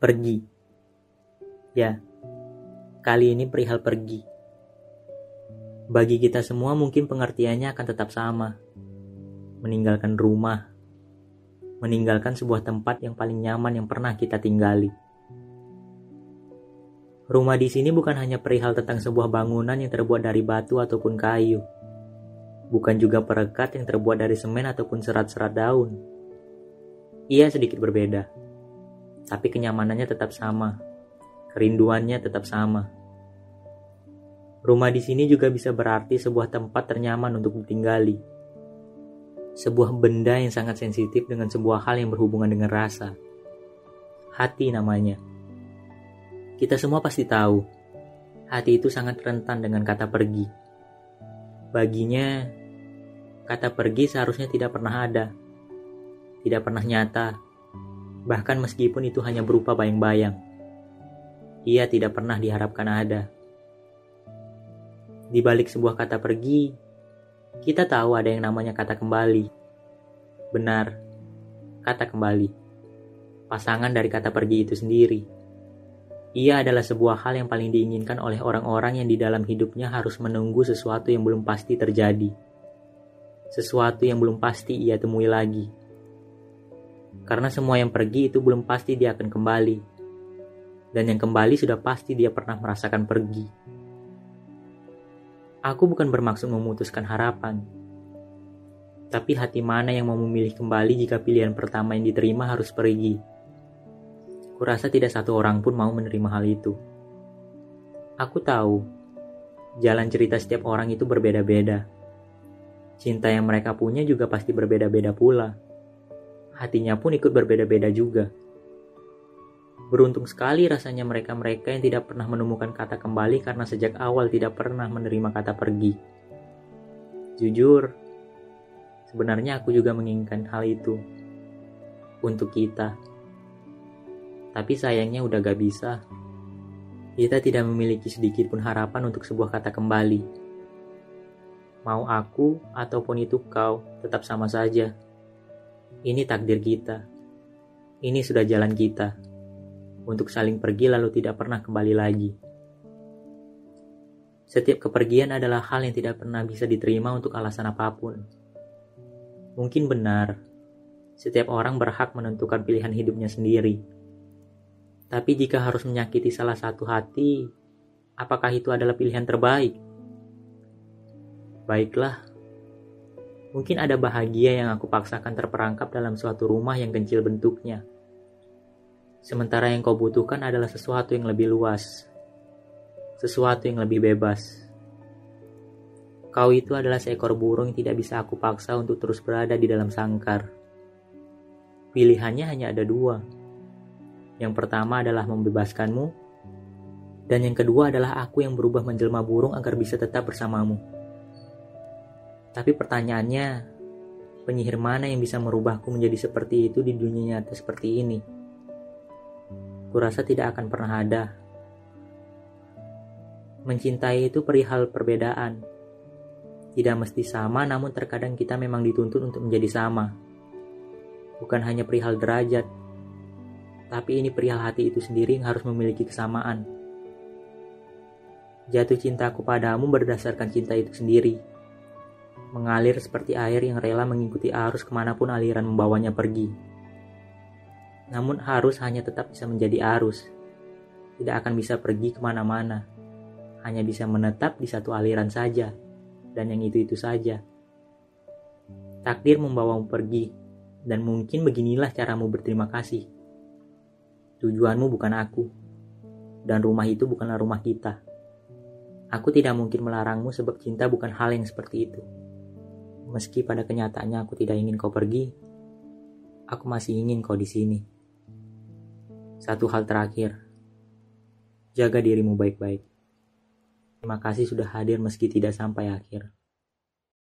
Pergi. Ya, kali ini perihal pergi. Bagi kita semua mungkin pengertiannya akan tetap sama. Meninggalkan rumah, meninggalkan sebuah tempat yang paling nyaman yang pernah kita tinggali. Rumah di sini bukan hanya perihal tentang sebuah bangunan yang terbuat dari batu ataupun kayu. Bukan juga perekat yang terbuat dari semen ataupun serat-serat daun. Ia sedikit berbeda tapi kenyamanannya tetap sama. Kerinduannya tetap sama. Rumah di sini juga bisa berarti sebuah tempat ternyaman untuk ditinggali. Sebuah benda yang sangat sensitif dengan sebuah hal yang berhubungan dengan rasa. Hati namanya. Kita semua pasti tahu, hati itu sangat rentan dengan kata pergi. Baginya, kata pergi seharusnya tidak pernah ada, tidak pernah nyata, bahkan meskipun itu hanya berupa bayang-bayang. Ia tidak pernah diharapkan ada. Di balik sebuah kata pergi, kita tahu ada yang namanya kata kembali. Benar, kata kembali. Pasangan dari kata pergi itu sendiri. Ia adalah sebuah hal yang paling diinginkan oleh orang-orang yang di dalam hidupnya harus menunggu sesuatu yang belum pasti terjadi. Sesuatu yang belum pasti ia temui lagi karena semua yang pergi itu belum pasti dia akan kembali. Dan yang kembali sudah pasti dia pernah merasakan pergi. Aku bukan bermaksud memutuskan harapan. Tapi hati mana yang mau memilih kembali jika pilihan pertama yang diterima harus pergi? Kurasa tidak satu orang pun mau menerima hal itu. Aku tahu, jalan cerita setiap orang itu berbeda-beda. Cinta yang mereka punya juga pasti berbeda-beda pula hatinya pun ikut berbeda-beda juga. Beruntung sekali rasanya mereka-mereka yang tidak pernah menemukan kata kembali karena sejak awal tidak pernah menerima kata pergi. Jujur, sebenarnya aku juga menginginkan hal itu untuk kita. Tapi sayangnya udah gak bisa. Kita tidak memiliki sedikit pun harapan untuk sebuah kata kembali. Mau aku ataupun itu kau, tetap sama saja. Ini takdir kita. Ini sudah jalan kita. Untuk saling pergi lalu tidak pernah kembali lagi. Setiap kepergian adalah hal yang tidak pernah bisa diterima untuk alasan apa pun. Mungkin benar, setiap orang berhak menentukan pilihan hidupnya sendiri. Tapi jika harus menyakiti salah satu hati, apakah itu adalah pilihan terbaik? Baiklah, Mungkin ada bahagia yang aku paksakan terperangkap dalam suatu rumah yang kecil bentuknya. Sementara yang kau butuhkan adalah sesuatu yang lebih luas, sesuatu yang lebih bebas. Kau itu adalah seekor burung yang tidak bisa aku paksa untuk terus berada di dalam sangkar. Pilihannya hanya ada dua. Yang pertama adalah membebaskanmu, dan yang kedua adalah aku yang berubah menjelma burung agar bisa tetap bersamamu. Tapi pertanyaannya, penyihir mana yang bisa merubahku menjadi seperti itu di dunia nyata seperti ini? Kurasa tidak akan pernah ada. Mencintai itu perihal perbedaan. Tidak mesti sama, namun terkadang kita memang dituntut untuk menjadi sama. Bukan hanya perihal derajat, tapi ini perihal hati itu sendiri yang harus memiliki kesamaan. Jatuh cintaku padamu berdasarkan cinta itu sendiri mengalir seperti air yang rela mengikuti arus ke mana pun aliran membawanya pergi. Namun arus hanya tetap bisa menjadi arus, tidak akan bisa pergi ke mana-mana, hanya bisa menetap di satu aliran saja, dan yang itu-itu saja. Takdir membawamu pergi, dan mungkin beginilah caramu berterima kasih. Tujuanmu bukan aku, dan rumah itu bukanlah rumah kita. Aku tidak mungkin melarangmu sebab cinta bukan hal yang seperti itu. Meski pada kenyataannya aku tidak ingin kau pergi, aku masih ingin kau di sini. Satu hal terakhir, jaga dirimu baik-baik. Terima kasih sudah hadir meski tidak sampai akhir.